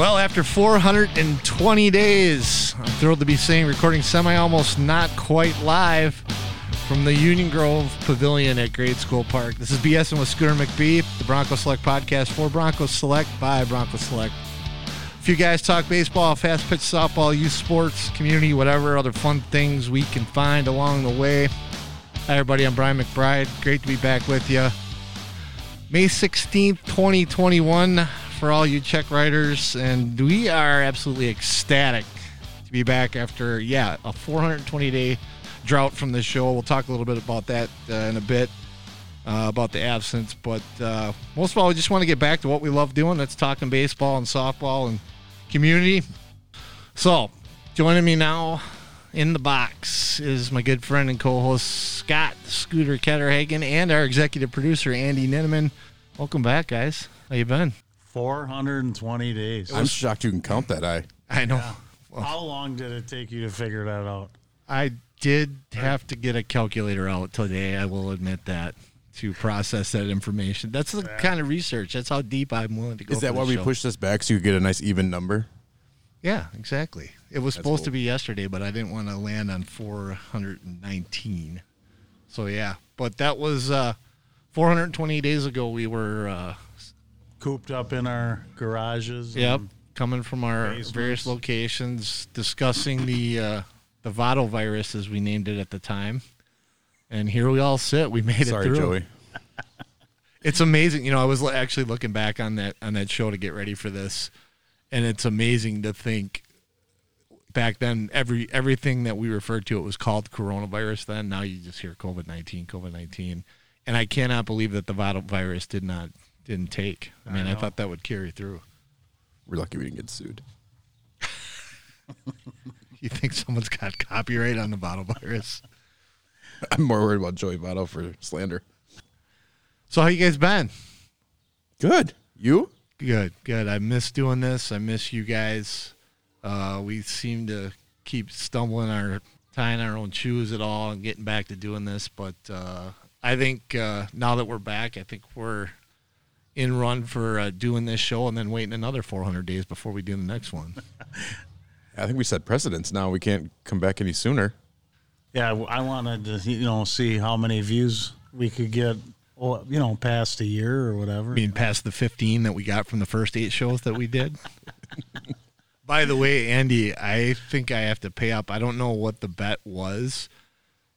Well, after 420 days, I'm thrilled to be saying recording semi almost not quite live from the Union Grove Pavilion at Grade School Park. This is BSing with Scooter McBee, the Bronco Select podcast for Bronco Select by Bronco Select. A few guys talk baseball, fast pitch softball, youth sports, community, whatever other fun things we can find along the way. Hi, everybody. I'm Brian McBride. Great to be back with you. May 16th, 2021, for all you check writers. And we are absolutely ecstatic to be back after, yeah, a 420 day drought from the show. We'll talk a little bit about that uh, in a bit, uh, about the absence. But uh, most of all, we just want to get back to what we love doing. That's talking baseball and softball and community. So, joining me now in the box is my good friend and co-host Scott Scooter Ketterhagen and our executive producer Andy Ninneman. Welcome back, guys. How you been? 420 days. I'm shocked you can count that. I I know. How long did it take you to figure that out? I did have to get a calculator out today. I will admit that to process that information. That's the kind of research. That's how deep I'm willing to go. is that why we show. pushed this back so you could get a nice even number? Yeah, exactly. It was supposed to be yesterday, but I didn't want to land on 419. So yeah, but that was uh, 420 days ago. We were uh, Cooped up in our garages. yep coming from our Basements. various locations, discussing the uh, the Votto virus as we named it at the time. And here we all sit. We made it Sorry, through. Joey. It's amazing. You know, I was actually looking back on that on that show to get ready for this, and it's amazing to think back then every everything that we referred to it was called coronavirus then. Now you just hear COVID nineteen, COVID nineteen, and I cannot believe that the Votto virus did not didn't take. I mean, I, know. thought that would carry through. We're lucky we didn't get sued. You think someone's got copyright on the Votto virus? I'm more worried about Joey Votto for slander. So how you guys been? Good. You? Good, good. I miss doing this. I miss you guys. Uh, we seem to keep stumbling our tying our own shoes at all and getting back to doing this. But uh, I think uh, now that we're back, I think we're in run for uh, doing this show and then waiting another 400 days before we do the next one. I think we set precedents now. We can't come back any sooner. Yeah, I wanted to, you know, see how many views we could get, you know, past a year or whatever. I mean, past the 15 that we got from the first eight shows that we did. By the way, Andy, I think I have to pay up. I don't know what the bet was,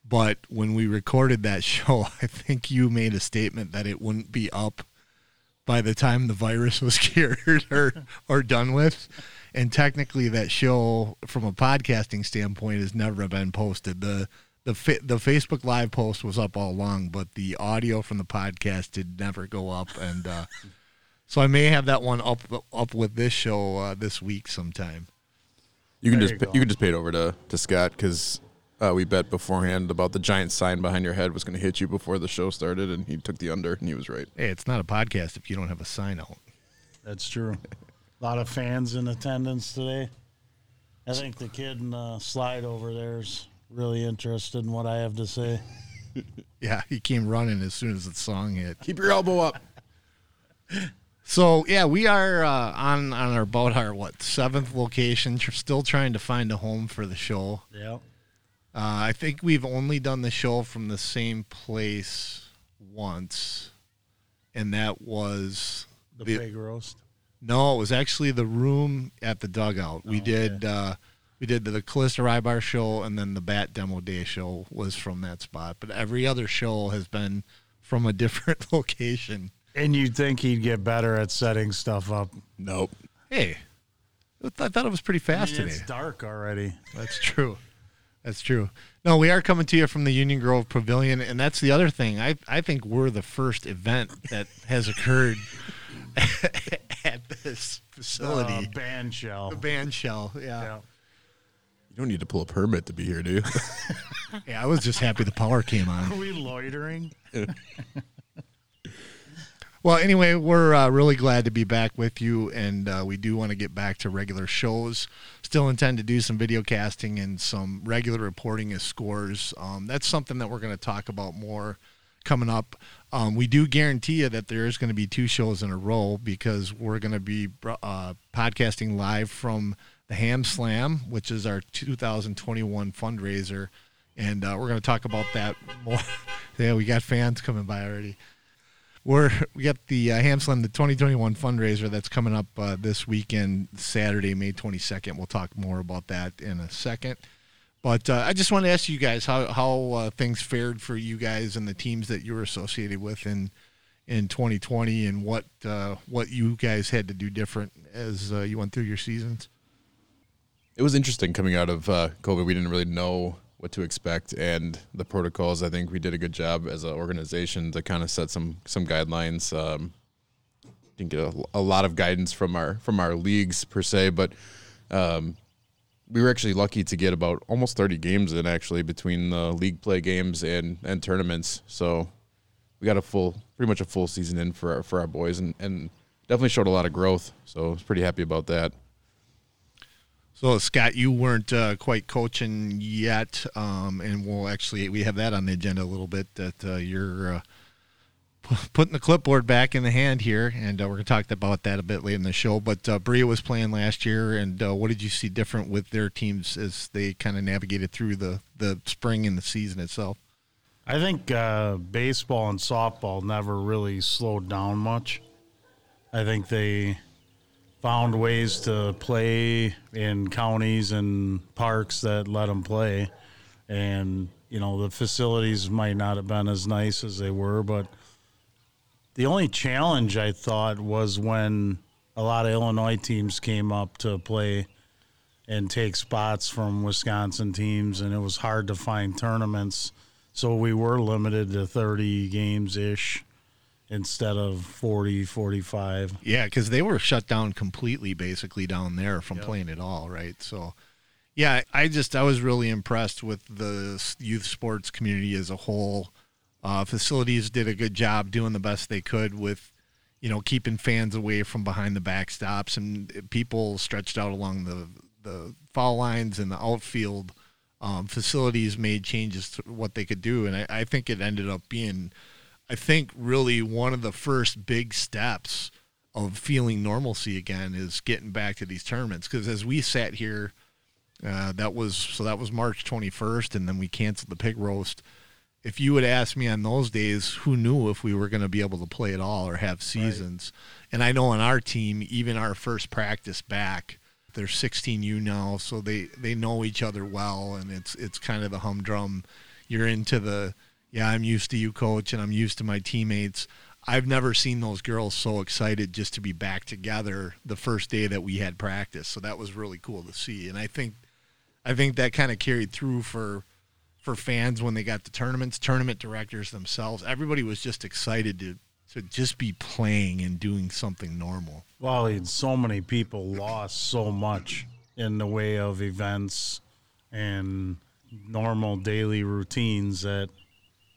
but when we recorded that show, I think you made a statement that it wouldn't be up by the time the virus was cured or, or done with. And technically, that show, from a podcasting standpoint, has never been posted. The the fa- the Facebook Live post was up all along, but the audio from the podcast did never go up, and uh, so I may have that one up up with this show uh, this week sometime. You can There just you you, can just pay it over to to Scott because uh, we bet beforehand about the giant sign behind your head was going to hit you before the show started, and he took the under, and he was right. Hey, it's not a podcast if you don't have a sign out. That's true. A lot of fans in attendance today. I think the kid in the slide over there's really interested in what I have to say. Yeah, he came running as soon as the song hit. Keep your elbow up. So yeah, we are uh, on on our about our what seventh location. Tr- Still trying to find a home for the show. Yeah. Uh, I think we've only done the show from the same place once, and that was The The- big roast. no, it was actually the room at the dugout. We Oh, did uh, we did the Callista Rybar show, and then the Bat Demo Day show was from that spot. But every other show has been from a different location. And you'd think he'd get better at setting stuff up. Nope. Hey, I thought it was pretty I fast mean, today. it's dark already. That's true. That's true. No, we are coming to you from the Union Grove Pavilion, and that's the other thing. I I think we're the first event that has occurred at this facility. Uh, band shell. the band shell. Yeah. Yeah. You don't need to pull a permit to be here, do you? yeah. I was just happy the power came on. Are on. we loitering? Well, anyway, we're uh, really glad to be back with you, and uh, we do want to get back to regular shows. Still intend to do some video casting and some regular reporting of scores. Um, that's something that we're going to talk about more coming up. Um, we do guarantee you that there is going to be two shows in a row because we're going to be uh, podcasting live from the Ham Slam, which is our 2021 fundraiser, and uh, we're going to talk about that more. yeah, we got fans coming by already. We're we got the uh, Ham Slam, the 2021 fundraiser that's coming up uh, this weekend, Saturday, May 22nd. We'll talk more about that in a second. But uh, I just want to ask you guys how how uh, things fared for you guys and the teams that you were associated with in in 2020, and what uh, what you guys had to do different as uh, you went through your seasons. It was interesting coming out of uh, COVID. We didn't really know what to expect, and the protocols. I think we did a good job as an organization to kind of set some some guidelines. Um, didn't get a, a, lot of guidance from our from our leagues per se, but um, we were actually lucky to get about almost 30 games in actually between the league play games and, and tournaments. So we got a full, pretty much a full season in for our, for our boys and, and definitely showed a lot of growth. So I was pretty happy about that. So Scott, you weren't uh, quite coaching yet, um, and we'll actually we have that on the agenda a little bit. That uh, you're uh, putting the clipboard back in the hand here, and uh, we're going to talk about that a bit later in the show. But uh, Bria was playing last year, and uh, what did you see different with their teams as they kind of navigated through the, the spring and the season itself? I think baseball and softball never really slowed down much. I think they found ways to play in counties and parks that let them play. And, you know, the facilities might not have been as nice as they were, but – the only challenge I thought was when a lot of Illinois teams came up to play and take spots from Wisconsin teams, and it was hard to find tournaments. So we were limited to 30 games ish instead of 40, 45. Yeah, because they were shut down completely basically down there from yep. playing at all, right? So, yeah, I just, I was really impressed with the youth sports community as a whole uh, facilities did a good job doing the best they could with, you know, keeping fans away from behind the backstops and people stretched out along the the foul lines and the outfield. Um, facilities made changes to what they could do, and I, I think it ended up being, I think, really one of the first big steps of feeling normalcy again is getting back to these tournaments. Because as we sat here, uh, that was so that was March 21st, and then we canceled the pig roast if you would ask me on those days, who knew if we were going to be able to play at all or have seasons? Right. And I know on our team, even our first practice back, they're 16U now, so they they know each other well, and it's it's kind of the humdrum. You're into the yeah, I'm used to you, coach, and I'm used to my teammates. I've never seen those girls so excited just to be back together the first day that we had practice. So that was really cool to see, and I think I think that kind of carried through for for fans when they got the tournaments, tournament directors themselves. Everybody was just excited to to just be playing and doing something normal. Well, and so many people lost so much in the way of events and normal daily routines that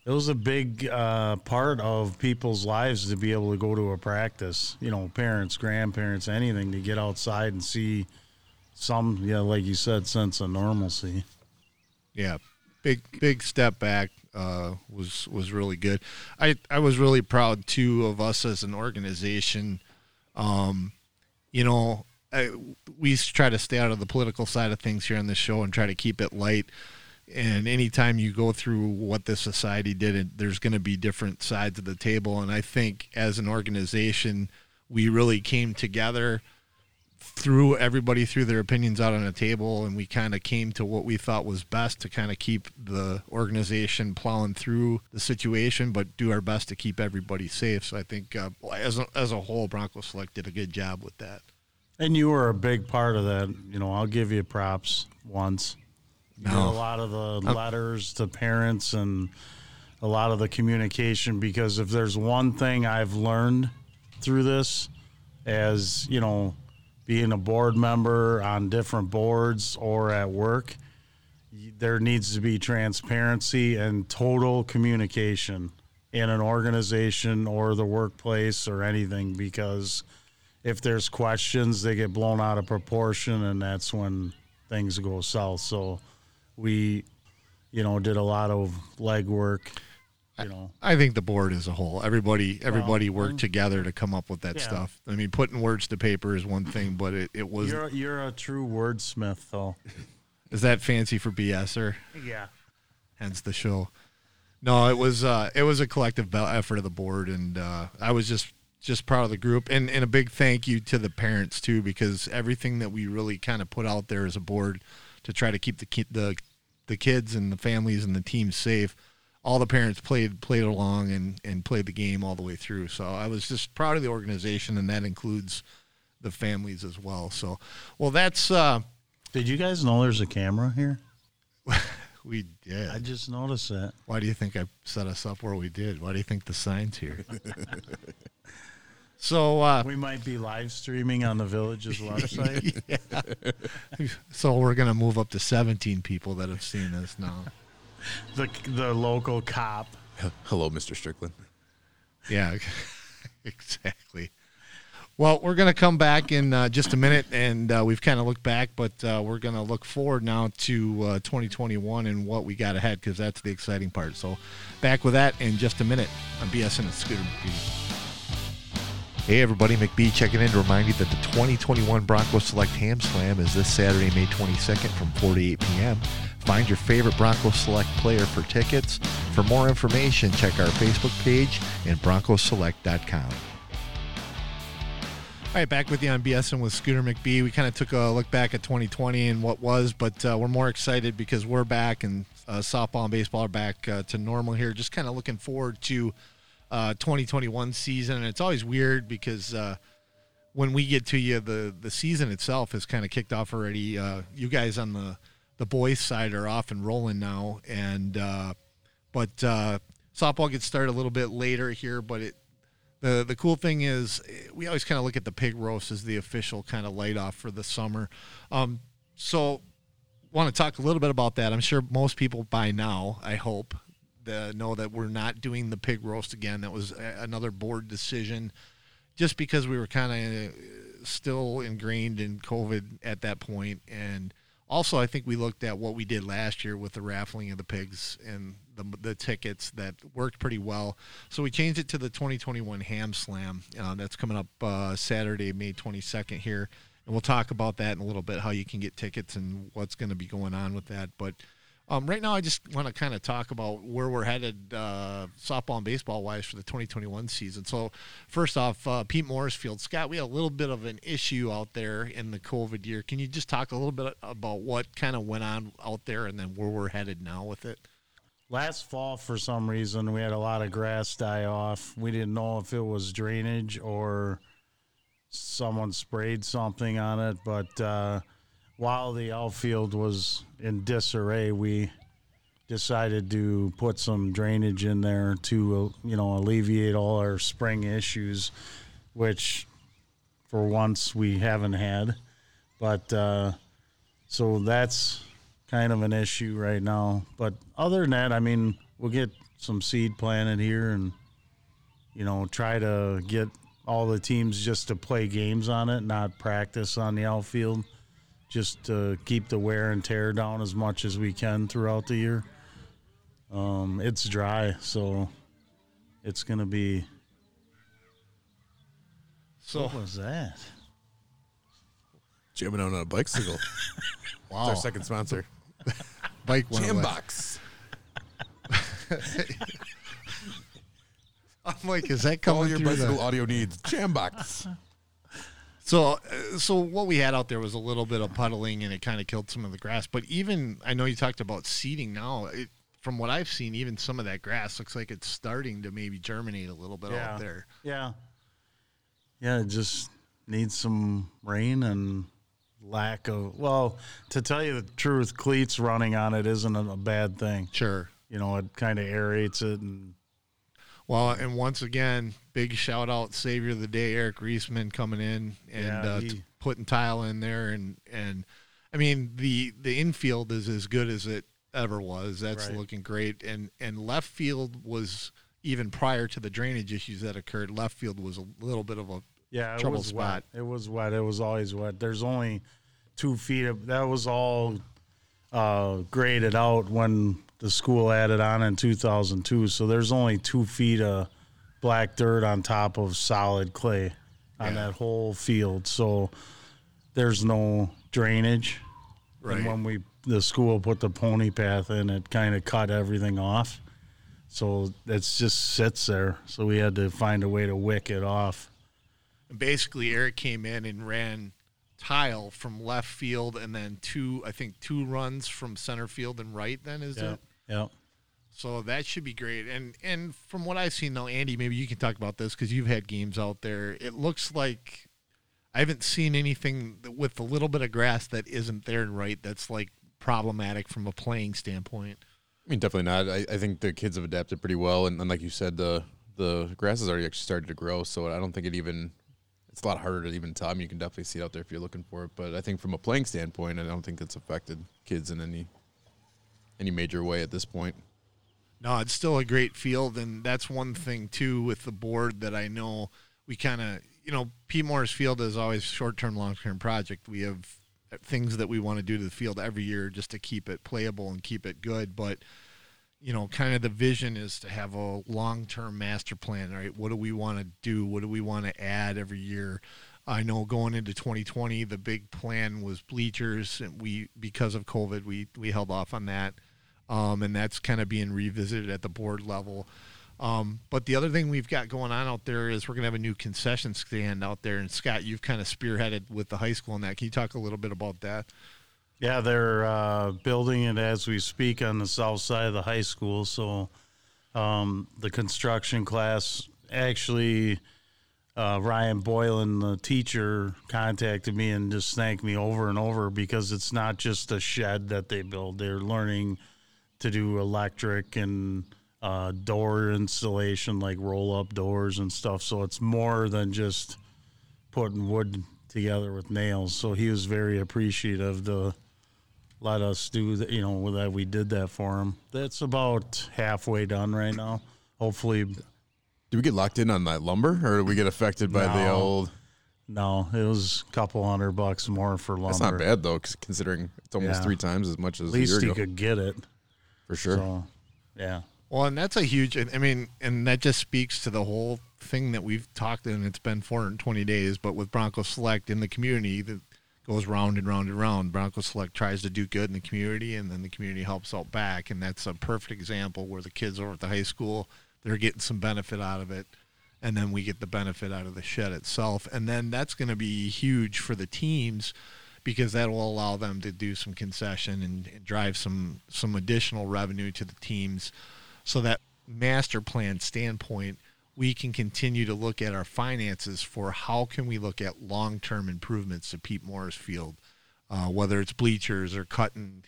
it was a big uh, part of people's lives to be able to go to a practice. You know, parents, grandparents, anything to get outside and see some, yeah, like you said, sense of normalcy. Yeah, big big step back uh, was was really good. I I was really proud too of us as an organization. Um, you know, I, we try to stay out of the political side of things here on the show and try to keep it light. And anytime you go through what this society did, there's going to be different sides of the table. And I think as an organization, we really came together threw everybody threw their opinions out on a table and we kind of came to what we thought was best to kind of keep the organization plowing through the situation but do our best to keep everybody safe. So i think uh, as, a, as a whole bronco select did a good job with that. And you were a big part of that. You know i'll give you props once you no. a lot of the uh, letters to parents and a lot of the communication because if there's one thing i've learned through this as you know being a board member on different boards or at work, there needs to be transparency and total communication in an organization or the workplace or anything because if there's questions, they get blown out of proportion and that's when things go south. So we, you know, did a lot of legwork you know. I think the board as a whole, everybody, everybody worked together to come up with that Yeah. stuff. I mean, putting words to paper is one thing, but it, it was You're you're a true wordsmith, though. is that fancy for BS or Yeah. hence the show. No, it was uh, it was a collective effort of the board, and uh, I was just just proud of the group, and and a big thank you to the parents too, because everything that we really kind of put out there as a board to try to keep the the the kids and the families and the teams safe. All the parents played played along and and played the game all the way through. So I was just proud of the organization, and that includes the families as well. So, well, that's uh, Did you guys know there's a camera here? we did. I just noticed that. Why do you think I set us up where we did? Why do you think the sign's here? so, uh, We might be live streaming on the village's website. so we're gonna move up to 17 people that have seen this now. the the local cop. Hello, Mr. Strickland. Yeah, exactly. Well, we're going to come back in uh, just a minute, and uh, we've kind of looked back, but uh, we're going to look forward now to uh, 2021 and what we got ahead because that's the exciting part. So, back with that in just a minute on BS and Scooter McBee. Hey everybody, McBee checking in to remind you that the 2021 Broncos Select Ham Slam is this Saturday, May 22nd from 4 to 8 p.m. Find your favorite Broncos Select player for tickets. For more information, check our Facebook page and broncoselect.com. All right, back with you on BSing with Scooter McBee. We kind of took a look back at 2020 and what was, but uh, we're more excited because we're back and uh, softball and baseball are back uh, to normal here. Just kind of looking forward to uh, 2021 season. And it's always weird because uh, when we get to you, the the season itself has kind of kicked off already. Uh, you guys on the the boys side are off and rolling now, and uh, but uh, softball gets started a little bit later here. But it the the cool thing is we always kind of look at the pig roast as the official kind of light off for the summer. Um, so want to talk a little bit about that. I'm sure most people by now, I hope, the, know that we're not doing the pig roast again. That was a- another board decision, just because we were kind of still ingrained in COVID at that point, and also I think we looked at what we did last year with the raffling of the pigs and the, the tickets that worked pretty well. So we changed it to the 2021 Ham Slam. Uh, that's coming up uh, Saturday, May 22nd here and we'll talk about that in a little bit how you can get tickets and what's going to be going on with that but um, right now i just want to kind of talk about where we're headed uh, softball and baseball wise for the 2021 season so first off uh, pete morris field scott we had a little bit of an issue out there in the covid year can you just talk a little bit about what kind of went on out there and then where we're headed now with it Last fall, for some reason, we had a lot of grass die off. We didn't know if it was drainage or someone sprayed something on it. But uh, while the outfield was in disarray, we decided to put some drainage in there to, uh, you know, alleviate all our spring issues, which for once we haven't had. But uh, so that's kind of an issue right now. But other than that, I mean, we'll get some seed planted here and, you know, try to get all the teams just to play games on it, not practice on the outfield, just to keep the wear and tear down as much as we can throughout the year. Um, it's dry, so it's going to be. so What was that? Jamming out on a bicycle. It's wow our second sponsor. bike went away. Jambox. i'm like is that coming All your through bicycle the, audio needs. Jambox. So, uh, so what we had out there was a little bit of puddling, and it kind of killed some of the grass. But even I know you talked about seeding. Now, it, from what I've seen, even some of that grass looks like it's starting to maybe germinate a little bit out there. Yeah. Yeah, it just needs some rain and lack of well, to tell you the truth, cleats running on it isn't a, a bad thing. Sure. You know, it kind of aerates it and Well, and once again, big shout out, savior of the day, Eric Reisman coming in and Yeah, uh, he- t- putting tile in there, and and I mean the the infield is as good as it ever was. That's Right. looking great, and and left field was even prior to the drainage issues that occurred. Left field was a little bit of a yeah, it trouble was spot. wet. It was wet. It was always wet. There's only two feet of that was all uh, graded out when the school added on in 2002. So there's only two feet of black dirt on top of solid clay on Yeah. that whole field. So there's no drainage. Right. And when we the school put the pony path in, it kind of cut everything off. So it just sits there. So we had to find a way to wick it off. basically Eric came in and ran tile from left field and then two I think two runs from center field and right then is Yeah. it? Yeah. So that should be great. And and from what I've seen now, Andy, maybe you can talk about this because you've had games out there. It looks like I haven't seen anything with a little bit of grass that isn't there and right that's like problematic from a playing standpoint. I mean, definitely not. I, I think the kids have adapted pretty well, and, and like you said, the the grass has already actually started to grow. So I don't think it even it's a lot harder to even tell. I mean, you can definitely see it out there if you're looking for it. But I think from a playing standpoint, I don't think it's affected kids in any any major way at this point. No, it's still a great field, and that's one thing too with the board that I know we kind of, you know, Pete Morris Field is always short-term, long-term project. We have things that we want to do to the field every year just to keep it playable and keep it good, but you know, kind of the vision is to have a long-term master plan, right? What do we want to do? What do we want to add every year? I know going into 2020, the big plan was bleachers, and we because of COVID, we we held off on that um, and that's kind of being revisited at the board level. Um, but the other thing we've got going on out there is we're going to have a new concession stand out there. And Scott, you've kind of spearheaded with the high school on that. Can you talk a little bit about that? Yeah, they're uh, building it as we speak on the south side of the high school. So um, the construction class actually, uh, Ryan Boylan, the teacher, contacted me and just thanked me over and over because it's not just a shed that they build. They're learning to do electric and uh, door installation, like roll up doors and stuff. So it's more than just putting wood together with nails. So he was very appreciative to let us do that. You know that we did that for him. That's about halfway done right now. Hopefully, Do we get locked in on that lumber, or do we get affected by the old? no, it was a couple hundred bucks more for lumber. That's not bad though, 'cause considering it's almost Yeah. three times as much as At least he ago. could get it. For sure. So, yeah. Well, and that's a huge, I mean, and that just speaks to the whole thing that we've talked and it's been 420 days, but with Bronco Select in the community that goes round and round and round. Bronco Select tries to do good in the community and then the community helps out back. And that's a perfect example where the kids over at the high school, they're getting some benefit out of it. And then we get the benefit out of the shed itself. And then that's going to be huge for the teams because that will allow them to do some concession and, and drive some some additional revenue to the teams. So that master plan standpoint we can continue to look at our finances for how can we look at long-term improvements to Pete Morris Field uh, whether it's bleachers or cutting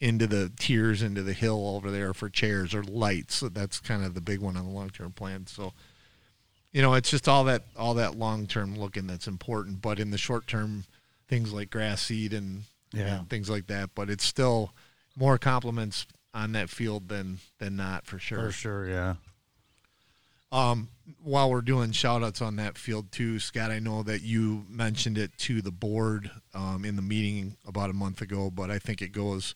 into the tiers into the hill over there for chairs or lights. So that's kind of the big one on the long-term plan. So you know it's just all that all that long-term looking that's important. But in the short term things like grass seed and Yeah. and things like that but it's still more compliments on that field than than not for sure For sure, yeah. um, while we're doing shout outs on that field too, Scott, I know that you mentioned it to the board um, in the meeting about a month ago, but I think it goes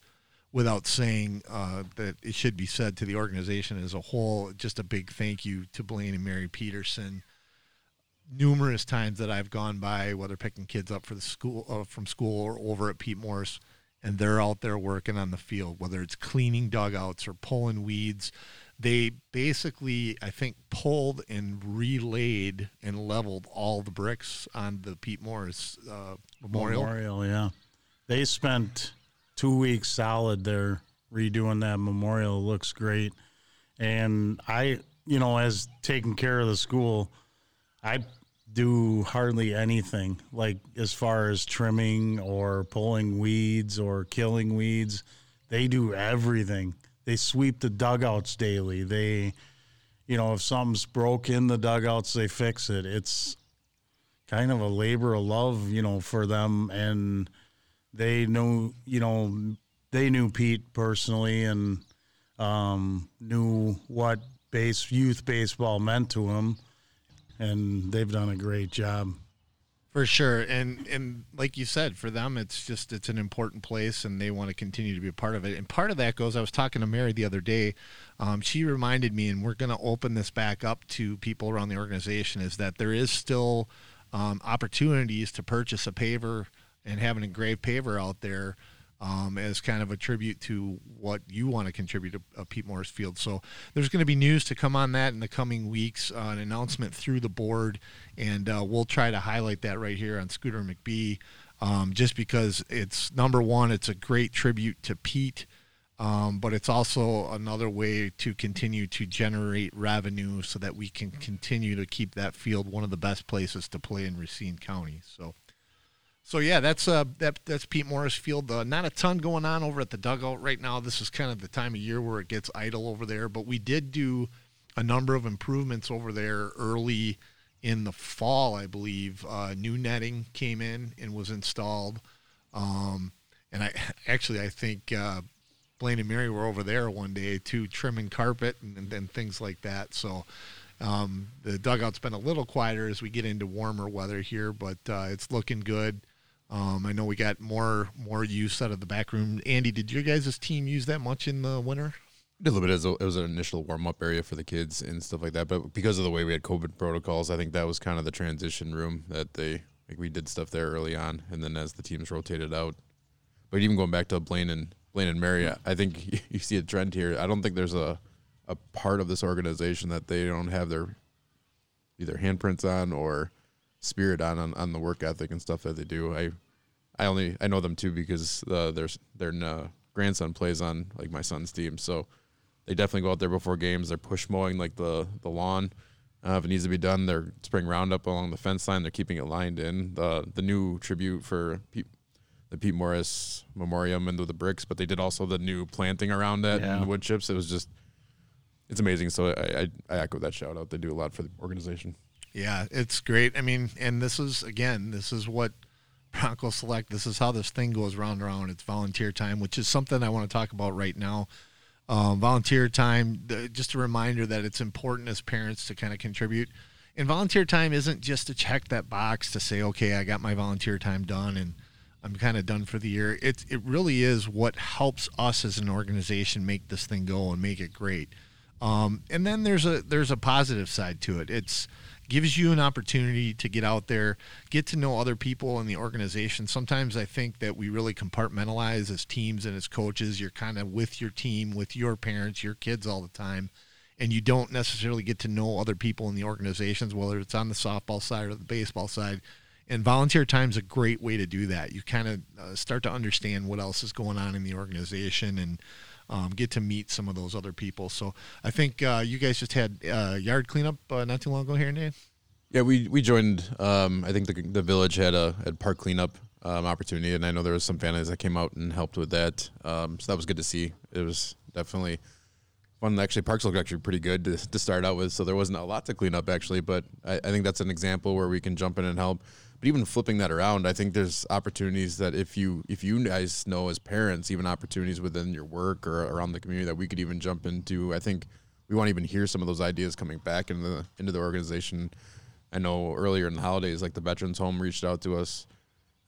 without saying uh, that it should be said to the organization as a whole. Just a big thank you to Blaine and Mary Peterson. Numerous times that I've gone by, whether picking kids up for the school uh, from school or over at Pete Morris, and they're out there working on the field, whether it's cleaning dugouts or pulling weeds. They basically, I think, pulled and relayed and leveled all the bricks on the Pete Morris uh, memorial. Memorial, yeah. They spent two weeks solid there redoing that memorial. It looks great. And I, you know, as taking care of the school, I do hardly anything like as far as trimming or pulling weeds or killing weeds. They do everything. They sweep the dugouts daily. They, you know, if something's broke in the dugouts, they fix it. It's kind of a labor of love, you know, for them. And they knew, you know, they knew Pete personally and um, knew what base youth baseball meant to him, and they've done a great job. For sure, and and like you said, for them, it's just it's an important place, and they want to continue to be a part of it. And part of that goes. I was talking to Mary the other day. Um, she reminded me, and we're going to open this back up to people around the organization, is that there is still um, opportunities to purchase a paver and have an engraved paver out there um, as kind of a tribute to what you want to contribute to uh, Pete Morris Field. So there's going to be news to come on that in the coming weeks, uh, an announcement through the board, and uh, we'll try to highlight that right here on Scooter McBee, um, just because it's number one, it's a great tribute to Pete. Um, but it's also another way to continue to generate revenue so that we can continue to keep that field one of the best places to play in Racine County. So, so yeah, that's uh that that's Pete Morris Field. Uh, not a ton going on over at the dugout right now. This is kind of the time of year where it gets idle over there. But we did do a number of improvements over there early in the fall, I believe. Uh, new netting came in and was installed. Um, and I actually I think uh, Blaine and Mary were over there one day too, trimming carpet and, and, things like that. So um, the dugout's been a little quieter as we get into warmer weather here, but uh, it's looking good. Um, I know we got more more use out of the back room. Andy, did your guys' team use that much in the winter? A little bit as a, it was an initial warm up area for the kids and stuff like that. But because of the way we had COVID protocols, I think that was kind of the transition room that they like we did stuff there early on, and then as the teams rotated out. But even going back to Blaine and Blaine and Mary, I think you see a trend here. I don't think there's a a part of this organization that they don't have their either handprints on or spirit on, on on the work ethic and stuff that they do. I I only I know them too because uh, their their uh, grandson plays on like my son's team, so they definitely go out there before games. They're push mowing like the the lawn. Uh, if it needs to be done, they're spraying Roundup along the fence line. They're keeping it lined in. The the new tribute for Pete, the Pete Morris Memoriam into the bricks, but they did also the new planting around that Yeah. and the wood chips. It was just it's amazing. So I, I I echo that shout out. They do a lot for the organization. Yeah, it's great. I mean, and this is again, this is what Bronco Select. This is how this thing goes round and round. It's volunteer time, which is something I want to talk about right now. Um, volunteer time. The, just a reminder that it's important as parents to kind of contribute. And volunteer time isn't just to check that box to say, okay, I got my volunteer time done and I'm kind of done for the year. It it really is what helps us as an organization make this thing go and make it great. Um, and then there's a there's a positive side to it. It's gives you an opportunity to get out there, get to know other people in the organization. Sometimes I think that we really compartmentalize as teams and as coaches. You're kind of with your team, with your parents, your kids all the time, and you don't necessarily get to know other people in the organizations, whether it's on the softball side or the baseball side. And volunteer time is a great way to do that. You kind of uh, start to understand what else is going on in the organization and um, get to meet some of those other people. So I think uh, you guys just had uh, yard cleanup uh, not too long ago here, Nate. Yeah, we we joined. Um, I think the the village had a had park cleanup um, opportunity, and I know there was some families that came out and helped with that. Um, so that was good to see. It was definitely fun. Actually, parks look actually pretty good to, to start out with. So there wasn't a lot to clean up actually, but I, I think that's an example where we can jump in and help. But even flipping that around, I think there's opportunities that if you if you guys know as parents, even opportunities within your work or around the community that we could even jump into. I think we want to even hear some of those ideas coming back into the into the organization. I know earlier in the holidays, like the Veterans Home reached out to us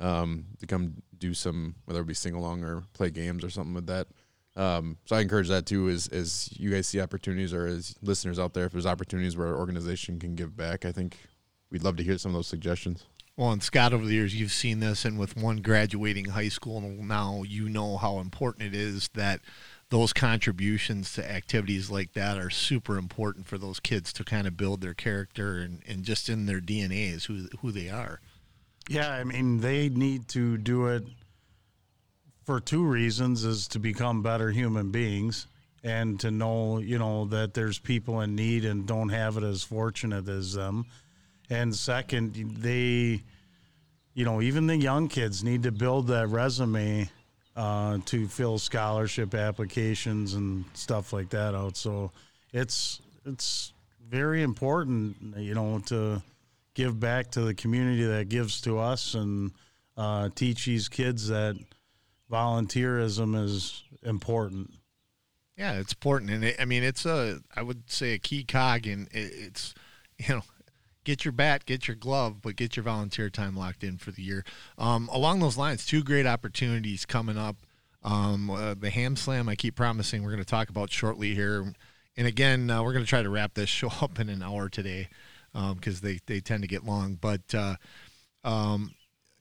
um, to come do some, whether it be sing along or play games or something with that. Um, so I encourage that too. As as you guys see opportunities, or as listeners out there, if there's opportunities where our organization can give back, I think we'd love to hear some of those suggestions. Well, and Scott, over the years, you've seen this, and with one graduating high school now, you know how important it is that those contributions to activities like that are super important for those kids to kind of build their character and, and just in their DNA is who who they are. Yeah, I mean they need to do it for two reasons: is to become better human beings and to know, you know, that there's people in need and don't have it as fortunate as them. And second, they, you know, even the young kids need to build that resume uh, to fill scholarship applications and stuff like that out. So it's it's very important, you know, to give back to the community that gives to us and uh, teach these kids that volunteerism is important. Yeah, it's important, and it, I mean, it's a I would say a key cog, and it, it's you know get your bat, get your glove, but get your volunteer time locked in for the year. Um, along those lines, two great opportunities coming up. Um, uh, the Ham Slam, I keep promising we're going to talk about shortly here. And again, uh, we're going to try to wrap this show up in an hour today because um, they, they tend to get long. But uh, um,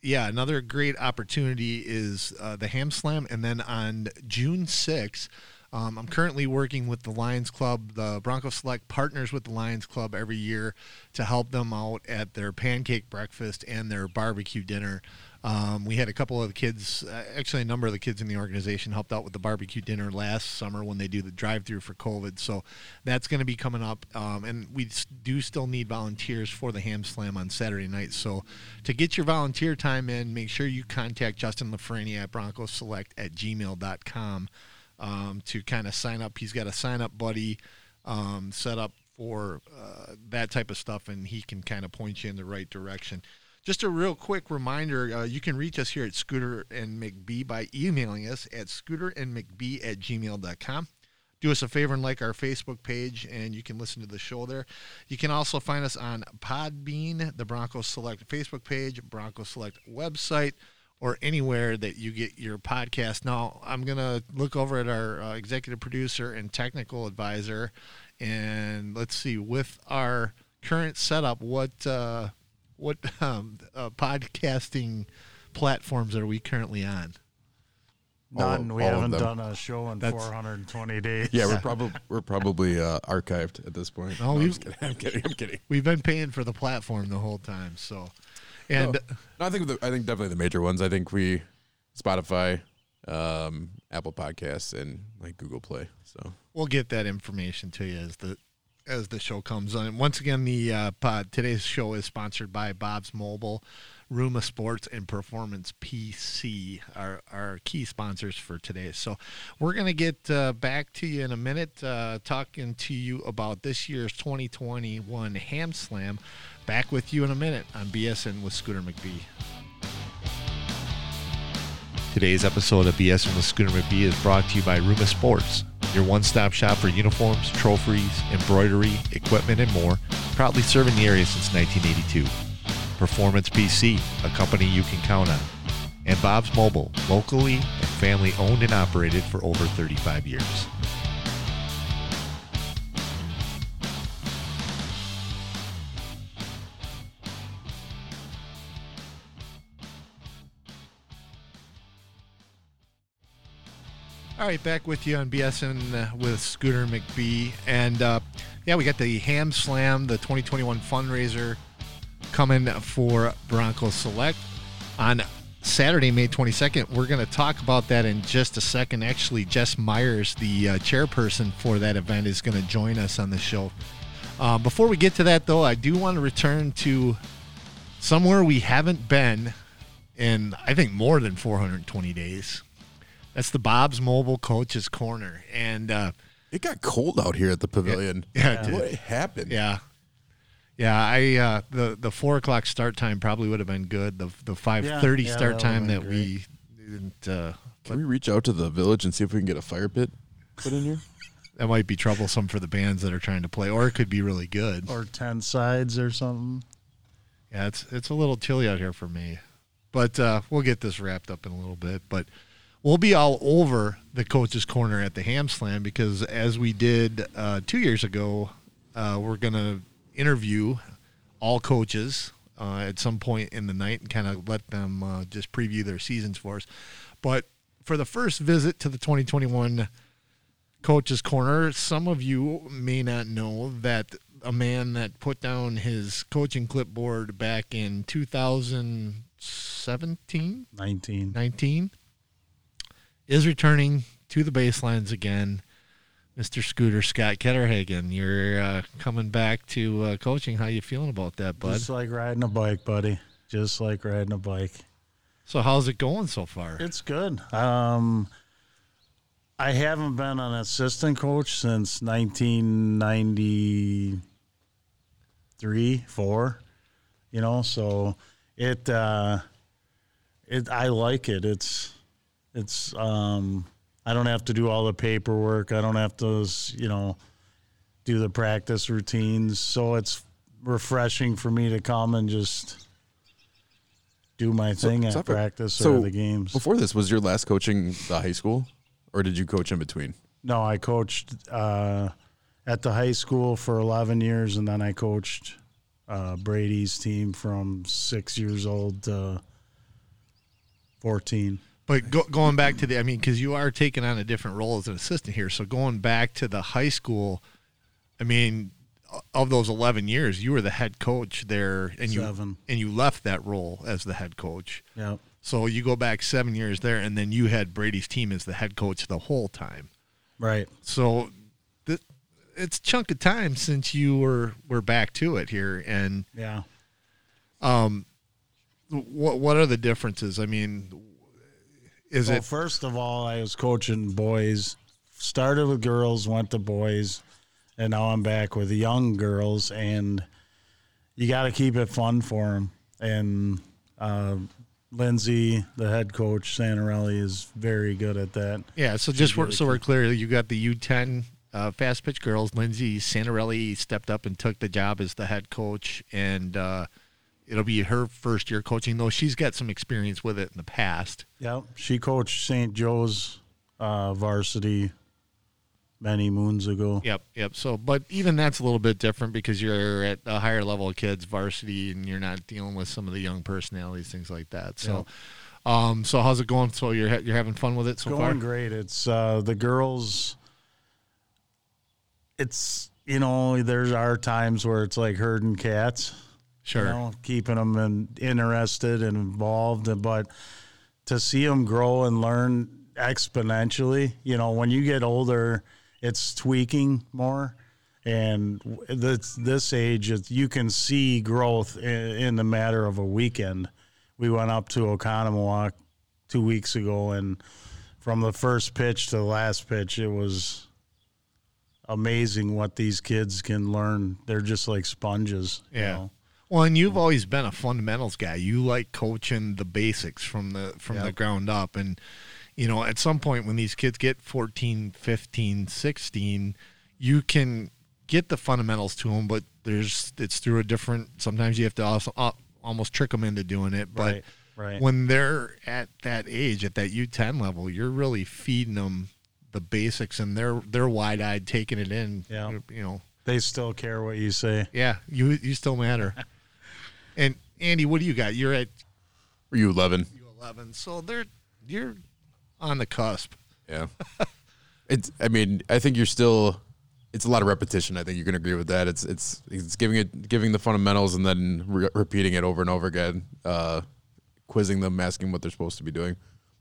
yeah, another great opportunity is uh, the Ham Slam. And then on June 6th, um, I'm currently working with the Lions Club. The Bronco Select partners with the Lions Club every year to help them out at their pancake breakfast and their barbecue dinner. Um, we had a couple of the kids, uh, actually a number of the kids in the organization helped out with the barbecue dinner last summer when they do the drive-through for COVID. So that's going to be coming up, um, and we do still need volunteers for the Ham Slam on Saturday night. So to get your volunteer time in, make sure you contact Justin LaFrani at BroncoSelect at gmail.com um, to kind of sign up. He's got a sign up buddy um, set up for uh, that type of stuff, and he can kind of point you in the right direction. Just a real quick reminder uh, you can reach us here at Scooter and McBee by emailing us at scooterandmcbee at gmail.com. Do us a favor and like our Facebook page, and you can listen to the show there. You can also find us on Podbean, the Broncos Select Facebook page, Broncos Select website or anywhere that you get your podcast. Now, I'm going to look over at our uh, executive producer and technical advisor, and let's see with our current setup, what uh, what um, uh, podcasting platforms are we currently on? None. All- we all haven't done a show in That's- 420 days. Yeah, we're probably we're probably uh, archived at this point. No, No, I'm, just kidding. I'm kidding. I'm kidding. We've been paying for the platform the whole time, so and No, no, I think the, I think definitely the major ones. I think we Spotify, um, Apple Podcasts, and like Google Play. So we'll get that information to you as the as the show comes on. And once again, the uh, pod, today's show is sponsored by Bob's Mobile, Ruma Sports, and Performance PC, our our key sponsors for today. So we're gonna get uh, back to you in a minute, uh, talking to you about this year's 2021 Ham Slam. Back with you in a minute on BSing with Scooter McBee. Today's episode of BSing with Scooter McBee is brought to you by Ruma Sports, your one-stop shop for uniforms, trophies, embroidery, equipment, and more. Proudly serving the area since 1982. Performance PC, a company you can count on. And Bob's Mobile, locally and family owned and operated for over 35 years. All right, back with you on BSing uh, with Scooter McBee. And uh, yeah, we got the Ham Slam, the 2021 fundraiser coming for Bronco Select on Saturday, May 22nd. We're going to talk about that in just a second. Actually, Jess Myers, the uh, chairperson for that event, is going to join us on the show. Uh, before we get to that, though, I do want to return to somewhere we haven't been in, I think, more than 420 days. That's the Bob's Mobile Coaches Corner, and uh, it got cold out here at the pavilion. yeah, it did. what happened? yeah, yeah. I uh, the the four o'clock start time probably would have been good. The the five thirty yeah, start that time that been we didn't. Uh, Can we reach out to the village and see if we can get a fire pit put in here? that might be troublesome for the bands that are trying to play, or it could be really good. Or 10 sides or something. Yeah, it's it's a little chilly out here for me, but uh, we'll get this wrapped up in a little bit. But we'll be all over the coaches' corner at the Ham Slam because as we did uh, two years ago, uh, we're gonna interview all coaches uh, at some point in the night and kind of let them uh, just preview their seasons for us. But for the first visit to the 2021 Coaches Corner, some of you may not know that a man that put down his coaching clipboard back in 2017, 19. 19 is returning to the baselines again. Mr. Scooter Scott Ketterhagen, you're uh, coming back to uh, coaching. How you feeling about that, bud? Just like riding a bike, buddy. Just like riding a bike. So how's it going so far? It's good. Um, I haven't been an assistant coach since 1993, four. You know, so it uh, it I like it. It's it's um, I don't have to do all the paperwork. I don't have to you know do the practice routines. So it's refreshing for me to come and just do my thing So- at practice so or the games. Before this, was your last coaching the high school, or did you coach in between? No, I coached uh, at the high school for 11 years, and then I coached uh, Brady's team from six years old to 14. But go, going back to the, I mean, because you are taking on a different role as an assistant here. So going back to the high school, I mean, of those eleven years, you were the head coach there, and you and you left that role as the head coach. Yep. So you go back seven years there, and then you had Brady's team as the head coach the whole time. Right. So th- it's a chunk of time since you were were back to it here, and Yeah. Um, what what are the differences? I mean, is well, it first of all, I was coaching boys. Started with girls, went to boys, and now I'm back with young girls. And you got to keep it fun for them. And uh, Lindsay, the head coach, Santarelli, is very good at that. Yeah, so just really so we're clear, you got the U10 uh, fast pitch girls. Lindsay Santarelli stepped up and took the job as the head coach, and uh, it'll be her first year coaching, though she's got some experience with it in the past. Yep. She coached St. Joe's uh, varsity many moons ago. Yep, yep. So, but even that's a little bit different because you're at a higher level of kids, varsity, and you're not dealing with some of the young personalities, things like that. So, um, so how's it going? So you're ha- you're having fun with it so going far? great. It's uh, the girls. It's you know there's are times where it's like herding cats. Sure. You know, keeping them in, interested and involved, but to see them grow and learn exponentially. You know, when you get older, it's tweaking more. And this this age, you can see growth in, in the matter of a weekend. We went up to Oconomowoc two weeks ago, and from the first pitch to the last pitch, it was amazing what these kids can learn. They're just like sponges. you Yeah. know. Well, and you've always been a fundamentals guy. You like coaching the basics from the from the ground up and you know, at some point when these kids get 14, 15, 16, you can get the fundamentals to them, but there's it's through a different sometimes you have to also uh, almost trick them into doing it, but Right, right. when they're at that age at that U10 level, you're really feeding them the basics and they're they're wide-eyed taking it in. Yeah. You know, They still care what you say. yeah, you you still matter. and Andy, what do you got? You're at Were you 11? U11, so they're you're on the cusp. Yeah. it's. I mean, I think you're still. It's a lot of repetition. I think you can agree with that. It's it's it's giving it giving the fundamentals and then re- repeating it over and over again, uh, quizzing them, asking what they're supposed to be doing.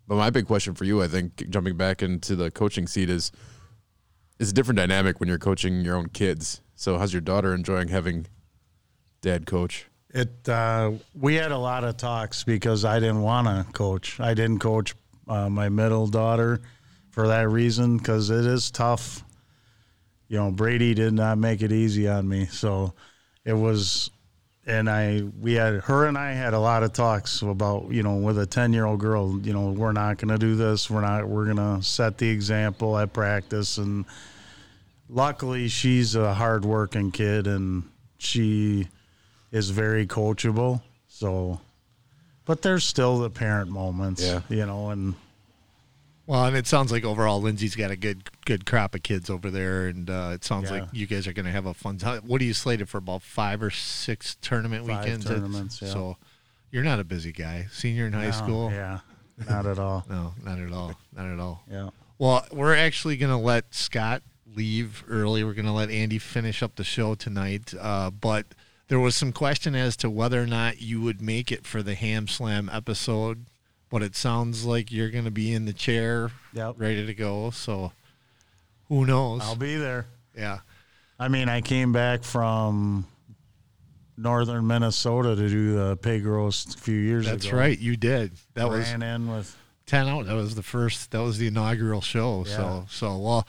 But my big question for you, I think, jumping back into the coaching seat is, it's a different dynamic when you're coaching your own kids. So, how's your daughter enjoying having dad coach? It uh, we had a lot of talks because I didn't want to coach. I didn't coach uh, my middle daughter for that reason because it is tough. You know, Brady did not make it easy on me, so it was. And I, we had her and I had a lot of talks about, you know, with a ten year old girl, you know, we're not going to do this. We're not. We're going to set the example at practice. And luckily, she's a hard working kid, and she is very coachable. So, but there's still the parent moments, Yeah. you know, and Well, and it sounds like overall Lindsay's got a good good crop of kids over there, and uh, it sounds Yeah. like you guys are going to have a fun time. What are you slated for? About five or six tournament Five weekends. tournaments, yeah. So you're not a busy guy. Senior in high No, school. yeah, not at all. No, not at all. Not at all. Yeah, Well, we're actually going to let Scott leave early. We're going to let Andy finish up the show tonight. Uh, but there was some question as to whether or not you would make it for the Ham Slam episode. But it sounds like you're going to be in the chair, Yep. ready to go. So who knows? I'll be there. yeah. I mean, I came back from northern Minnesota to do the pig roast a few years That's ago. That's right. You did. That was in with 10 out. That was the first, that was the inaugural show. Yeah. So, so, well,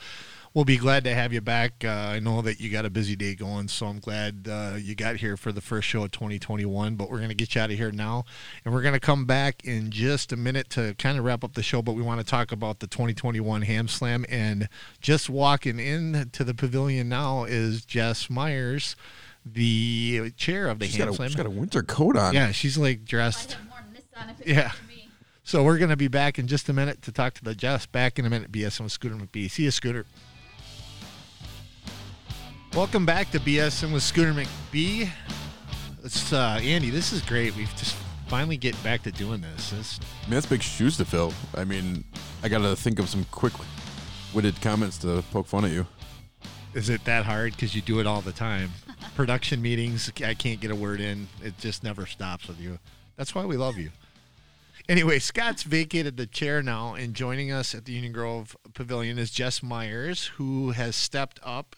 we'll be glad to have you back. Uh, I know that you got a busy day going, so I'm glad uh, you got here for the first show of 2021. But we're going to get you out of here now. And we're going to come back in just a minute to kind of wrap up the show. But we want to talk about the 2021 Ham Slam. And just walking in to the pavilion now is Jess Myers the chair of the She's Ham a, Slam. she's got a winter coat on. yeah, she's like I dressed. have more than this on if it Yeah. comes to me. So we're gonna be back in just a minute to talk to the Jess. Back in a minute. BS with Scooter McBee. See you, Scooter. Welcome back to BS with Scooter McBee. It's uh, Andy. This is great. We've just finally get back to doing this. This I mean, that's big shoes to fill. I mean, I got to think of some quick witted comments to poke fun at you. Is it that hard? Because you do it all the time. Production meetings, I can't get a word in. It just never stops with you. That's why we love you. Anyway, Scott's vacated the chair now, and joining us at the Union Grove Pavilion is Jess Myers, who has stepped up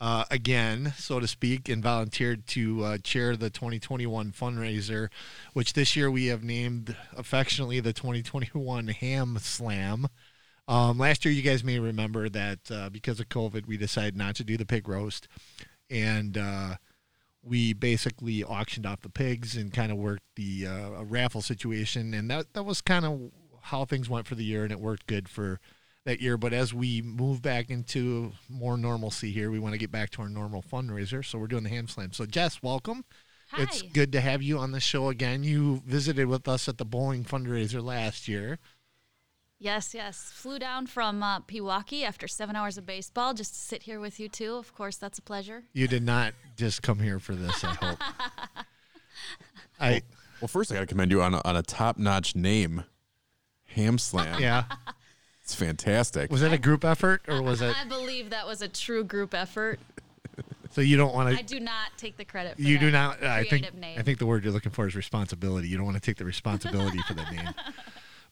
uh, again, so to speak, and volunteered to uh, chair the 2021 fundraiser, which this year we have named affectionately the 2021 Ham Slam. Um, last year, you guys may remember that uh, because of COVID, we decided not to do the pig roast, and uh, we basically auctioned off the pigs and kind of worked the uh, raffle situation, and that that was kind of how things went for the year, and it worked good for that year. But as we move back into more normalcy here, we want to get back to our normal fundraiser, so we're doing the ham slam. So Jess, welcome. Hi. It's good to have you on the show again. You visited with us at the bowling fundraiser last year. Yes, yes. Flew down from uh, Pewaukee after seven hours of baseball just to sit here with you too. Of course, that's a pleasure. You did not just come here for this, I hope. I Well, first, I got to commend you on a, on a top notch name Ham Slam. yeah. It's fantastic. Was that a group effort or was it I believe that was a true group effort. so you don't want to. I do not take the credit for you do not I think creative name. I think the word you're looking for is responsibility. You don't want to take the responsibility for the name.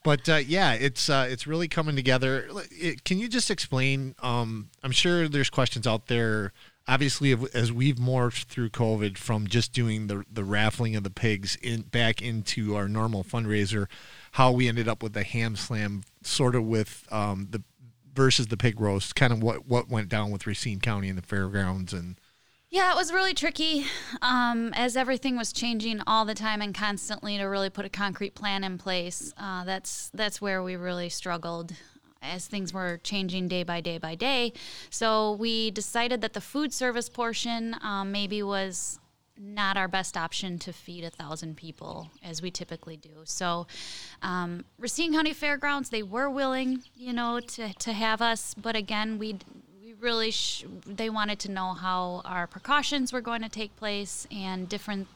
But uh, yeah, it's uh, it's really coming together. It, can you just explain? Um, I'm sure there's questions out there. Obviously, if- as we've morphed through COVID from just doing the the raffling of the pigs in back into our normal fundraiser, how we ended up with the ham slam, sort of with um, the versus the pig roast, kind of what what went down with Racine County and the fairgrounds and Yeah, it was really tricky um, as everything was changing all the time and constantly to really put a concrete plan in place. Uh, that's that's where we really struggled as things were changing day by day by day. So we decided that the food service portion um, maybe was not our best option to feed a thousand people as we typically do. So, um, Racine County Fairgrounds, they were willing, you know, to, to have us, but again, we we really sh- they wanted to know how our precautions were going to take place and different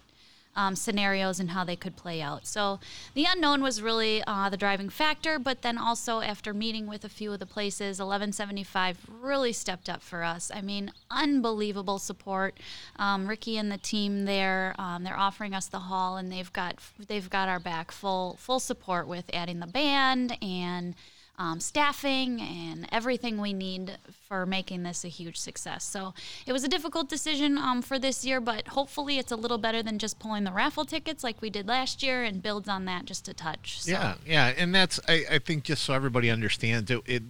um, scenarios and how they could play out. So the unknown was really uh, the driving factor, but then also after meeting with a few of the places, 1175 really stepped up for us. I mean, unbelievable support. Um, Ricky and the team there, um, they're offering us the hall, and they've got they've got our back full full support with adding the band and um, staffing and everything we need for making this a huge success. So it was a difficult decision um, for this year, but hopefully it's a little better than just pulling the raffle tickets like we did last year and builds on that just a touch. So. Yeah, yeah, and that's I, I think just so everybody understands it, it.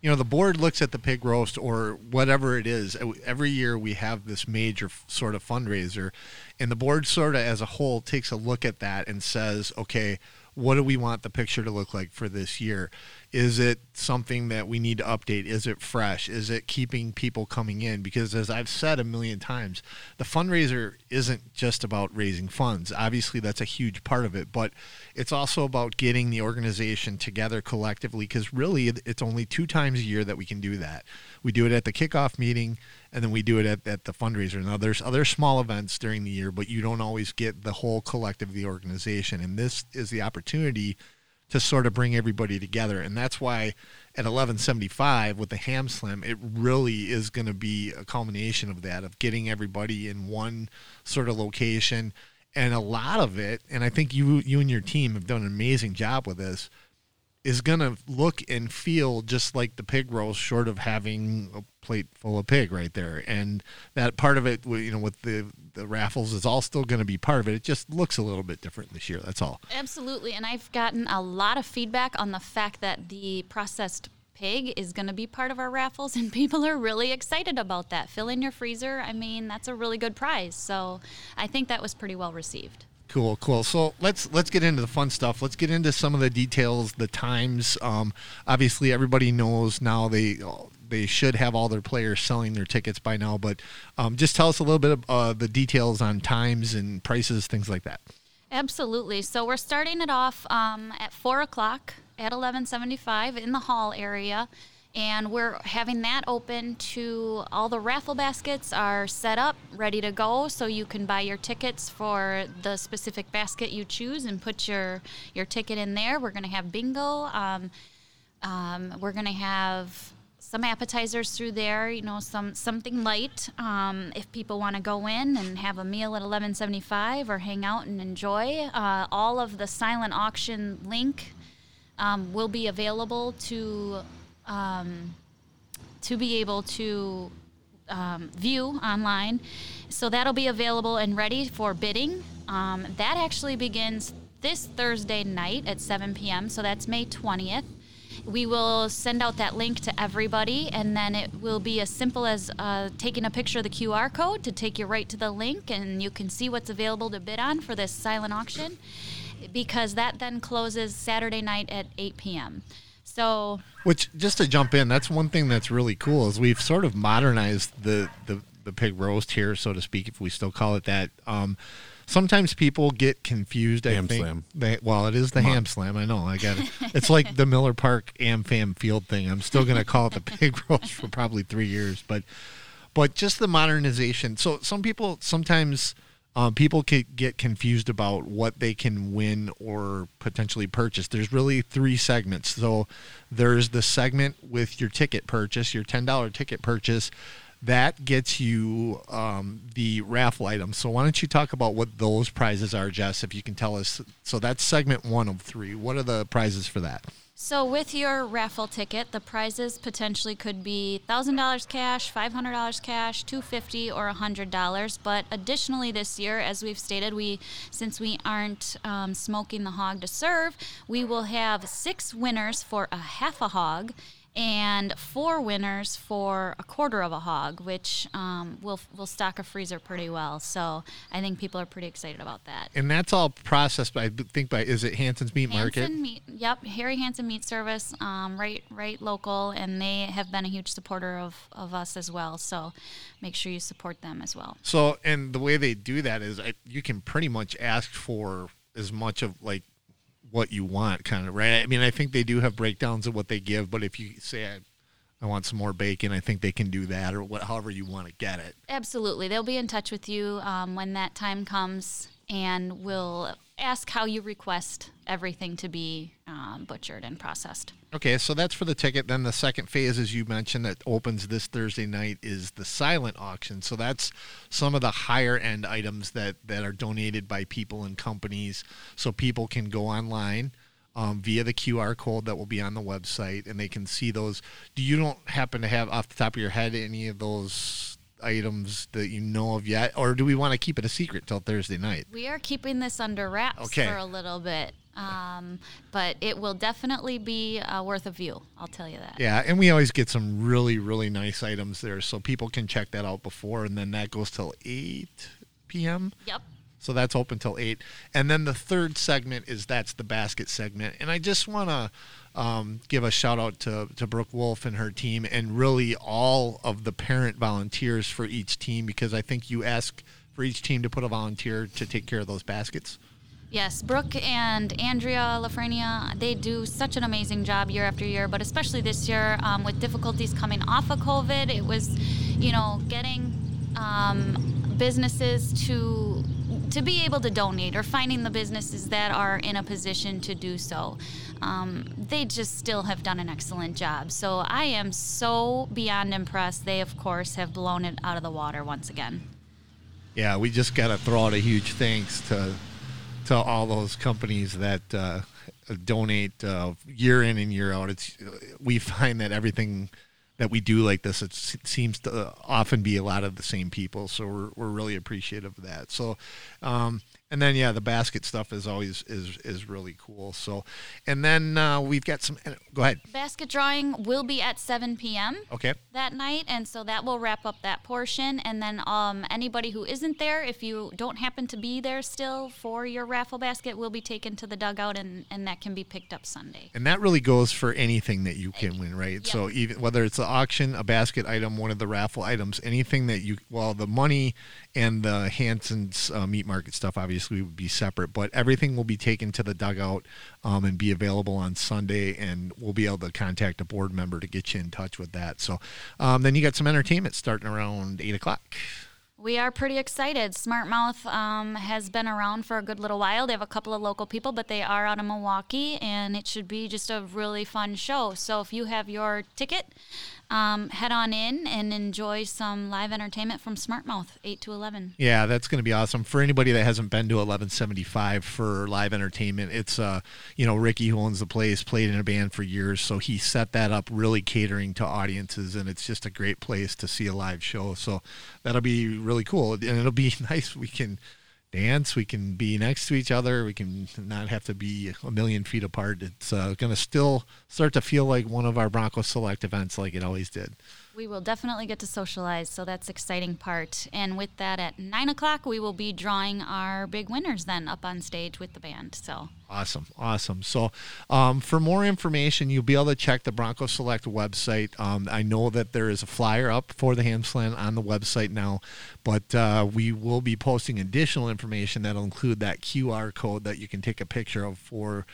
You know, the board looks at the pig roast or whatever it is. Every year we have this major sort of fundraiser, and the board sort of as a whole takes a look at that and says, okay, what do we want the picture to look like for this year? Is it something that we need to update? Is it fresh? Is it keeping people coming in? Because as I've said a million times, the fundraiser isn't just about raising funds. Obviously, that's a huge part of it, but it's also about getting the organization together collectively because really it's only two times a year that we can do that. We do it at the kickoff meeting and then we do it at, at the fundraiser. Now, there's other small events during the year, but you don't always get the whole collective of the organization. And this is the opportunity to sort of bring everybody together. And that's why at 1175 with the Ham Slam, it really is going to be a culmination of that, of getting everybody in one sort of location. And a lot of it, and I think you you and your team have done an amazing job with this, is going to look and feel just like the pig roast, short of having plate full of pig right there. And that part of it, you know, with the the raffles, is all still going to be part of it. It just looks a little bit different this year. That's all. Absolutely. And I've gotten a lot of feedback on the fact that the processed pig is going to be part of our raffles, and people are really excited about that. Fill in your freezer. I mean, that's a really good prize. So I think that was pretty well received. Cool, cool. So let's let's get into the fun stuff. Let's get into some of the details, the times. Um, obviously, everybody knows now they they should have all their players selling their tickets by now. But um, just tell us a little bit of uh, the details on times and prices, things like that. Absolutely. So we're starting it off um, at four o'clock at eleven seventy five in the hall area, and we're having that open to all the raffle baskets are set up, ready to go, so you can buy your tickets for the specific basket you choose and put your your ticket in there. We're going to have bingo. Um, um, we're going to have some appetizers through there, you know, some something light. Um, if people want to go in and have a meal at 11.75 or hang out and enjoy, uh, all of the silent auction link um, will be available to um, to be able to um, view online. So that'll be available and ready for bidding. Um, that actually begins this Thursday night at 7 p.m. So that's May 20th. We will send out that link to everybody, and then it will be as simple as uh, taking a picture of the QR code to take you right to the link, and you can see what's available to bid on for this silent auction. Because that then closes Saturday night at 8 p.m. So, which just to jump in, that's one thing that's really cool is we've sort of modernized the the, the pig roast here, so to speak, if we still call it that. Um, sometimes people get confused. Ham I think. slam. They, well, it is the ham slam. I know. I got it. It's like the Miller Park AmFam Field thing. I'm still going to call it the pig roast for probably three years, but but just the modernization. So some people sometimes. Um, people could get confused about what they can win or potentially purchase. There's really three segments. So there's the segment with your ticket purchase, your $10 ticket purchase. That gets you um, the raffle items. So why don't you talk about what those prizes are, Jess, if you can tell us. So that's segment one of three. What are the prizes for that? So with your raffle ticket, the prizes potentially could be thousand dollars cash, five hundred dollars cash, two fifty, or hundred dollars. But additionally, this year, as we've stated, we since we aren't um, smoking the hog to serve, we will have six winners for a half a hog. And four winners for a quarter of a hog, which um, will will stock a freezer pretty well. So I think people are pretty excited about that. And that's all processed by, I think, by, is it Hanson's Meat Market? Hanson Meat, yep, Harry Hanson Meat Service, um, right, right local, and they have been a huge supporter of, of us as well. So make sure you support them as well. So, and the way they do that is I, you can pretty much ask for as much of like what you want, kind of, right? I mean, I think they do have breakdowns of what they give, but if you say, I, I want some more bacon, I think they can do that or what, however you want to get it. Absolutely, they'll be in touch with you um, when that time comes, and will ask how you request everything to be um, butchered and processed. Okay, so that's for the ticket. Then the second phase, as you mentioned, that opens this Thursday night is the silent auction. So that's some of the higher end items that, that are donated by people and companies. So people can go online um, via the QR code that will be on the website and they can see those. Do you don't happen to have off the top of your head any of those items that you know of yet? Or do we want to keep it a secret till Thursday night? We are keeping this under wraps Okay. for a little bit, um, but it will definitely be uh, worth a view. I'll tell you that. Yeah, and we always get some really, really nice items there, so people can check that out before, and then that goes till 8 p.m. Yep. So that's open till 8. And then the third segment is that's the basket segment. And I just want to um, give a shout out to, to Brooke Wolf and her team, and really all of the parent volunteers for each team, because I think you ask for each team to put a volunteer to take care of those baskets. Yes, Brooke and Andrea Lafrenia, they do such an amazing job year after year, but especially this year um, with difficulties coming off of COVID, it was, you know, getting um, businesses to to be able to donate or finding the businesses that are in a position to do so. Um, they just still have done an excellent job. So I am so beyond impressed. They, of course, have blown it out of the water once again. Yeah, we just got to throw out a huge thanks to to all those companies that uh, donate uh, year in and year out. It's we find that everything that we do like this, it seems to often be a lot of the same people. So we're we're really appreciative of that. So. Um, And then yeah, the basket stuff is always is is really cool. So, and then uh, we've got some. Go ahead. Basket drawing will be at 7 p.m. Okay. that night, and so that will wrap up that portion. And then um, anybody who isn't there, if you don't happen to be there still for your raffle basket, will be taken to the dugout, and, and that can be picked up Sunday. And that really goes for anything that you can win, right? So even whether it's the auction, a basket item, one of the raffle items, anything that you well, the money and the Hanson's uh, meat market stuff obviously would be separate, but everything will be taken to the dugout um, and be available on Sunday, and we'll be able to contact a board member to get you in touch with that. So um, then you got some entertainment starting around eight o'clock. We are pretty excited. Smart Mouth um, has been around for a good little while. They have a couple of local people, but they are out of Milwaukee, and it should be just a really fun show. So if you have your ticket, um, head on in and enjoy some live entertainment from Smartmouth, 8 to 11. Yeah, that's going to be awesome for anybody that hasn't been to 1175 for live entertainment. It's uh, you know, Ricky who owns the place played in a band for years, so he set that up really catering to audiences, and it's just a great place to see a live show. So that'll be really cool, and it'll be nice. We can dance, we can be next to each other, we can not have to be a million feet apart. It's uh, going to still start to feel like one of our Bronco Select events, like it always did. We will definitely get to socialize, so that's exciting part. And with that, at nine o'clock, we will be drawing our big winners then up on stage with the band. So Awesome, awesome. So, um, for more information, you'll be able to check the Bronco Select website. Um, I know that there is a flyer up for the Ham Slam on the website now, but uh, we will be posting additional information that'll include that QR code that you can take a picture of for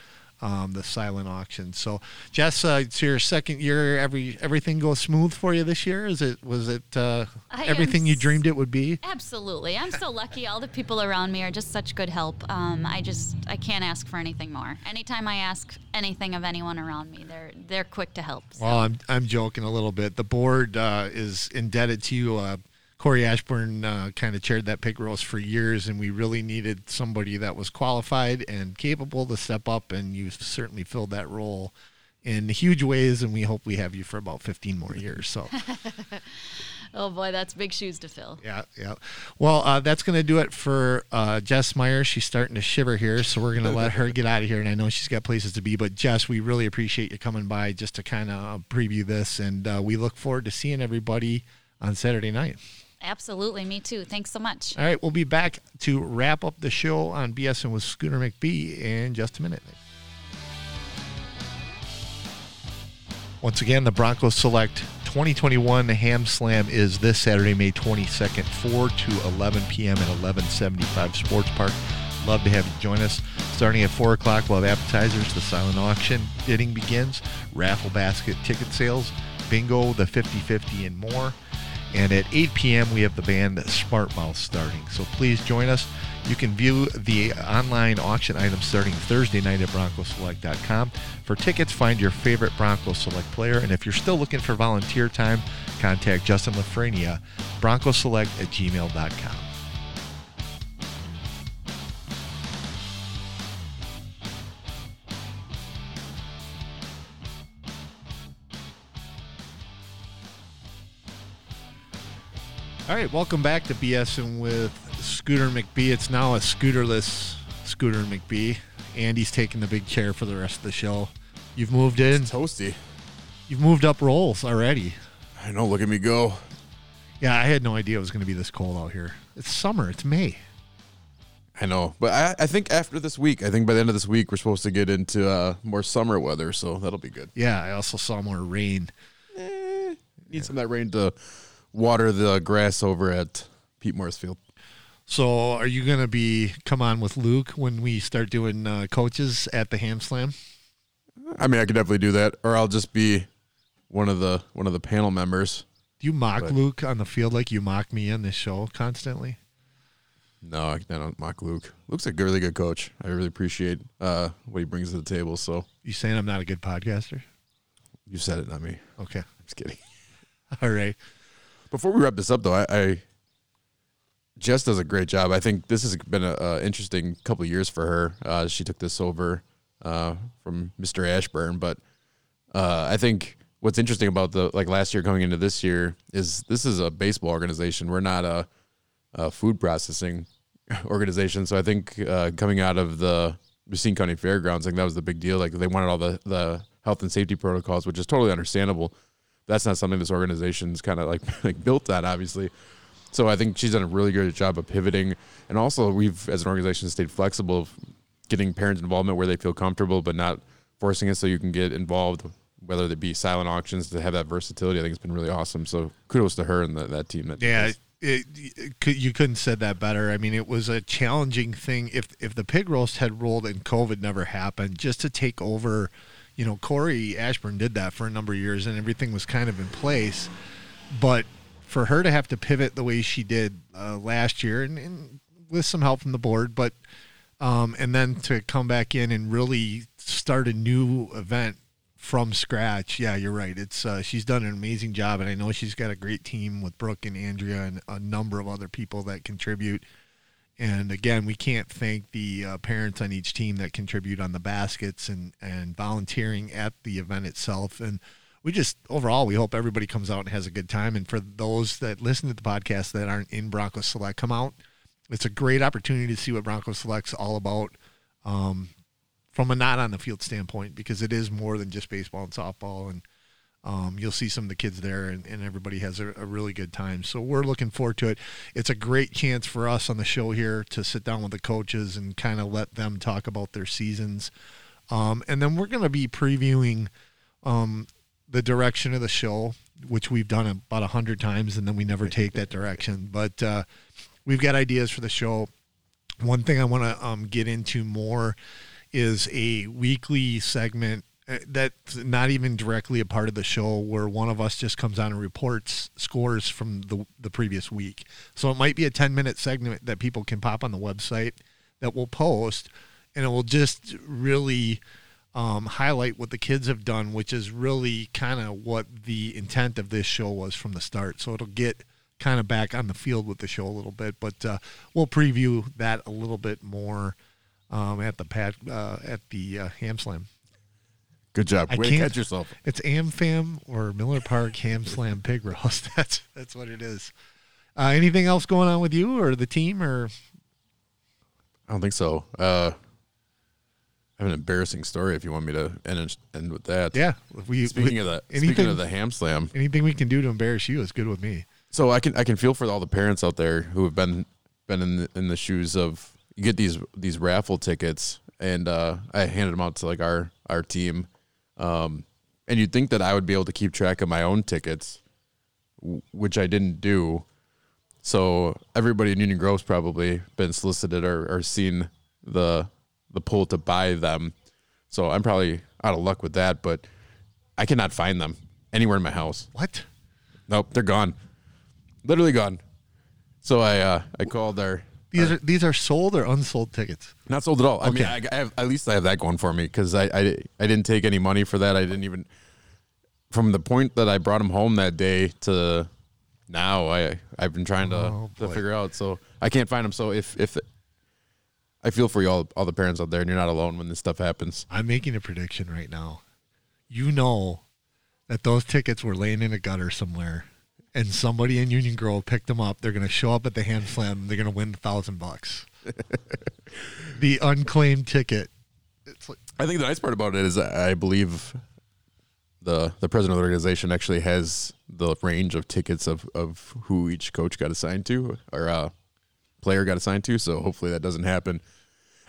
um, the silent auction. So, Jess, uh, it's your second year. Every everything goes smooth for you this year. Is it was it uh, everything you dreamed it would be? Absolutely. I'm so lucky. All the people around me are just such good help. Um, I just I can't ask for anything more. Anytime I ask anything of anyone around me, they're they're quick to help. So. Well, I'm I'm joking a little bit. The board uh, is indebted to you. Corey Ashburn uh, kind of chaired that pig roast for years, and we really needed somebody that was qualified and capable to step up, and you certainly filled that role in huge ways. And we hope we have you for about 15 more years. So. oh boy, that's big shoes to fill. Yeah, yeah. Well, uh, that's going to do it for uh, Jess Meyer. She's starting to shiver here, so we're going to let her get out of here. And I know she's got places to be, but Jess, we really appreciate you coming by just to kind of preview this, and uh, we look forward to seeing everybody on Saturday night. Absolutely, me too. Thanks so much. All right, we'll be back to wrap up the show on BSing with Scooter McBee in just a minute. Once again, the Broncos Select 2021 Ham Slam is this Saturday, May 22nd, 4 to 11 p.m. at 1175 Sports Park. Love to have you join us. Starting at 4 o'clock, we'll have appetizers, the silent auction, bidding begins, raffle basket ticket sales, bingo, the 50 50, and more. And at 8 p.m., we have the band Smart Mouth starting. So please join us. You can view the online auction items starting Thursday night at BroncoSelect.com. For tickets, find your favorite Bronco Select player. And if you're still looking for volunteer time, contact Justin Lafrenia, BroncoSelect at gmail.com. All right, welcome back to BSing with Scooter McBee. It's now a scooterless Scooter McBee. Andy's taking the big chair for the rest of the show. You've moved in. Toasty. You've moved up rolls already. I know. Look at me go. Yeah, I had no idea it was going to be this cold out here. It's summer. It's May. I know, but I, I think after this week, I think by the end of this week, we're supposed to get into uh, more summer weather, so that'll be good. Yeah, I also saw more rain. Need some of that rain to water the grass over at Pete Morris Field. So, are you going to be come on with Luke when we start doing uh, coaches at the Ham Slam? I mean, I could definitely do that, or I'll just be one of the one of the panel members. Do you mock But- Luke on the field like you mock me in this show constantly? No, I don't mock Luke. Luke's a really good coach. I really appreciate uh, what he brings to the table. So You saying I'm not a good podcaster? you said it, not me. Okay. I'm just kidding. All right. Before we wrap this up, though, I, I Jess does a great job. I think this has been a, a interesting couple years for her. Uh, she took this over uh, from Mr. Ashburn, but uh, I think what's interesting about the like last year going into this year is this is a baseball organization. We're not a, a food processing organization. So I think uh, coming out of the Racine County Fairgrounds, like that was the big deal. Like they wanted all the the health and safety protocols, which is totally understandable. That's not something this organization's kind of like like built on, obviously. So I think she's done a really good job of pivoting, and also we've as an organization stayed flexible, of getting parents involvement where they feel comfortable, but not forcing it so you can get involved, whether it be silent auctions to have that versatility. I think it's been really awesome. So kudos to her and the, that team. That Yeah, it, it, you couldn't said that better. I mean, it was a challenging thing. If if the pig roast had rolled and COVID never happened, just to take over, you know, Corey Ashburn did that for a number of years, and everything was kind of in place. But for her to have to pivot the way she did uh, last year, and, and with some help from the board, but um, and then to come back in and really start a new event from scratch. Yeah, you're right. It's uh, she's done an amazing job, and I know she's got a great team with Brooke and Andrea and a number of other people that contribute. And again, we can't thank the uh, parents on each team that contribute on the baskets and and volunteering at the event itself. And we just overall, we hope everybody comes out and has a good time. And for those that listen to the podcast that aren't in Bronco Select, come out. It's a great opportunity to see what Bronco Select's all about. Um, from a not on the field standpoint because it is more than just baseball and softball and um, you'll see some of the kids there and, and everybody has a, a, really good time. So we're looking forward to it. It's a great chance for us on the show here to sit down with the coaches and kind of let them talk about their seasons. Um, and then we're going to be previewing um, the direction of the show which we've done about a hundred times and then we never take that direction. But uh, we've got ideas for the show. One thing i want to um, get into more is a weekly segment that's not even directly a part of the show where one of us just comes on and reports scores from the, the previous week. So it might be a 10 minute segment that people can pop on the website that we'll post and it will just really um, highlight what the kids have done, which is really kind of what the intent of this show was from the start. So it'll get kind of back on the field with the show a little bit, but uh, we'll preview that a little bit more um, at the pad uh, at the uh, Ham Slam. Good job. I Way can't- catch yourself. It's AmFam or Miller Park Ham Slam Pig Roast. That's that's what it is. Uh, anything else going on with you or the team or I don't think so. Uh, I have an embarrassing story if you want me to end, end with that. yeah? We Speaking we- of that, anything speaking of the ham slam, anything we can do to embarrass you is good with me. so I can I can feel for all the parents out there who have been been in the, in the shoes of you get these these raffle tickets and uh, I handed them out to like our our team, um, and you'd think that I would be able to keep track of my own tickets, which I didn't do. So everybody in Union Grove's probably been solicited or, or seen the the pull to buy them. So I'm probably out of luck with that, but I cannot find them anywhere in my house. What? Nope, they're gone. Literally gone. So I uh, I called our These are these are sold or unsold tickets. not sold at all. I mean, I, I have, at least I have that going for me because I, I I didn't take any money for that. I didn't even from the point that I brought them home that day to now. I I've been trying to Oh, to figure out. So I can't find them. So if if I feel for you all all the parents out there, and you're not alone when this stuff happens. I'm making a prediction right now. You know that those tickets were laying in a gutter somewhere, and somebody in Union Grove picked them up. They're going to show up at the ham slam. They're going to win a thousand bucks. the unclaimed ticket. It's like, I think the nice part about it is I believe the the president of the organization actually has the range of tickets of, of who each coach got assigned to or uh, player got assigned to. So hopefully that doesn't happen.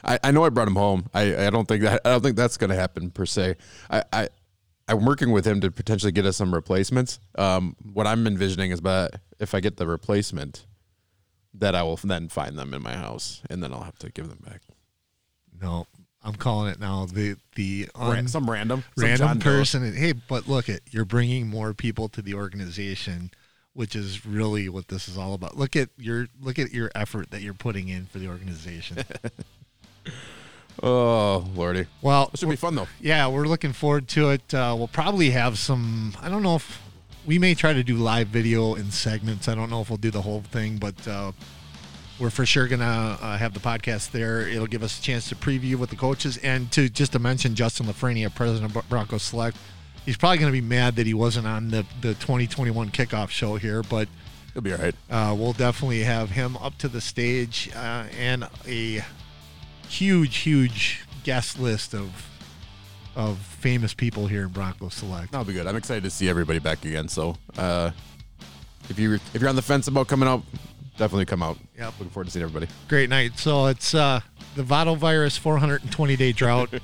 I, I know I brought him home. I, I don't think that I don't think that's going to happen per se. I, I I'm working with him to potentially get us some replacements. Um, what I'm envisioning is, but if I get the replacement, that I will then find them in my house, and then I'll have to give them back. no, I'm calling it now. The the un, some random, some random person. And, hey, but look at you're bringing more people to the organization, which is really what this is all about. Look at your look at your effort that you're putting in for the organization. Oh lordy. well, It should be fun though. yeah, we're looking forward to it. Uh, we'll probably have some. I don't know if we may try to do live video in segments. I don't know if we'll do the whole thing, but uh, we're for sure gonna uh, have the podcast there. It'll give us a chance to preview with the coaches and to just to mention Justin Lafrenia, president of Broncos Select. He's probably gonna be mad that he wasn't on the the 2021 kickoff show here, but He'll be all right. Uh, we'll definitely have him up to the stage uh, and a huge, huge guest list of of famous people here in Bronco Select. That'll be good. I'm excited to see everybody back again. So, uh, if you if you're on the fence about coming out, definitely come out. Yep. Looking forward to seeing everybody. Great night. So it's uh, the Votto virus 420 day drought.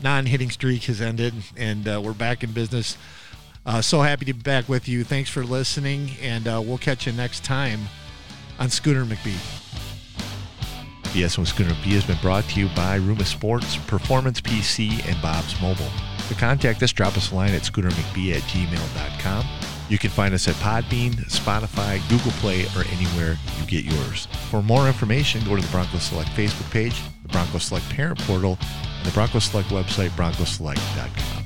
Non hitting streak has ended, and uh, we're back in business. Uh, so happy to be back with you. Thanks for listening, and uh, we'll catch you next time on Scooter McBee. BS with Scooter McBee has been brought to you by Ruma Sports, Performance PC, and Bob's Mobile. To contact us, drop us a line at scootermcbee at gmail.com. You can find us at Podbean, Spotify, Google Play, or anywhere you get yours. For more information, go to the Bronco Select Facebook page, the Bronco Select Parent Portal, and the Bronco Select website, broncoselect.com.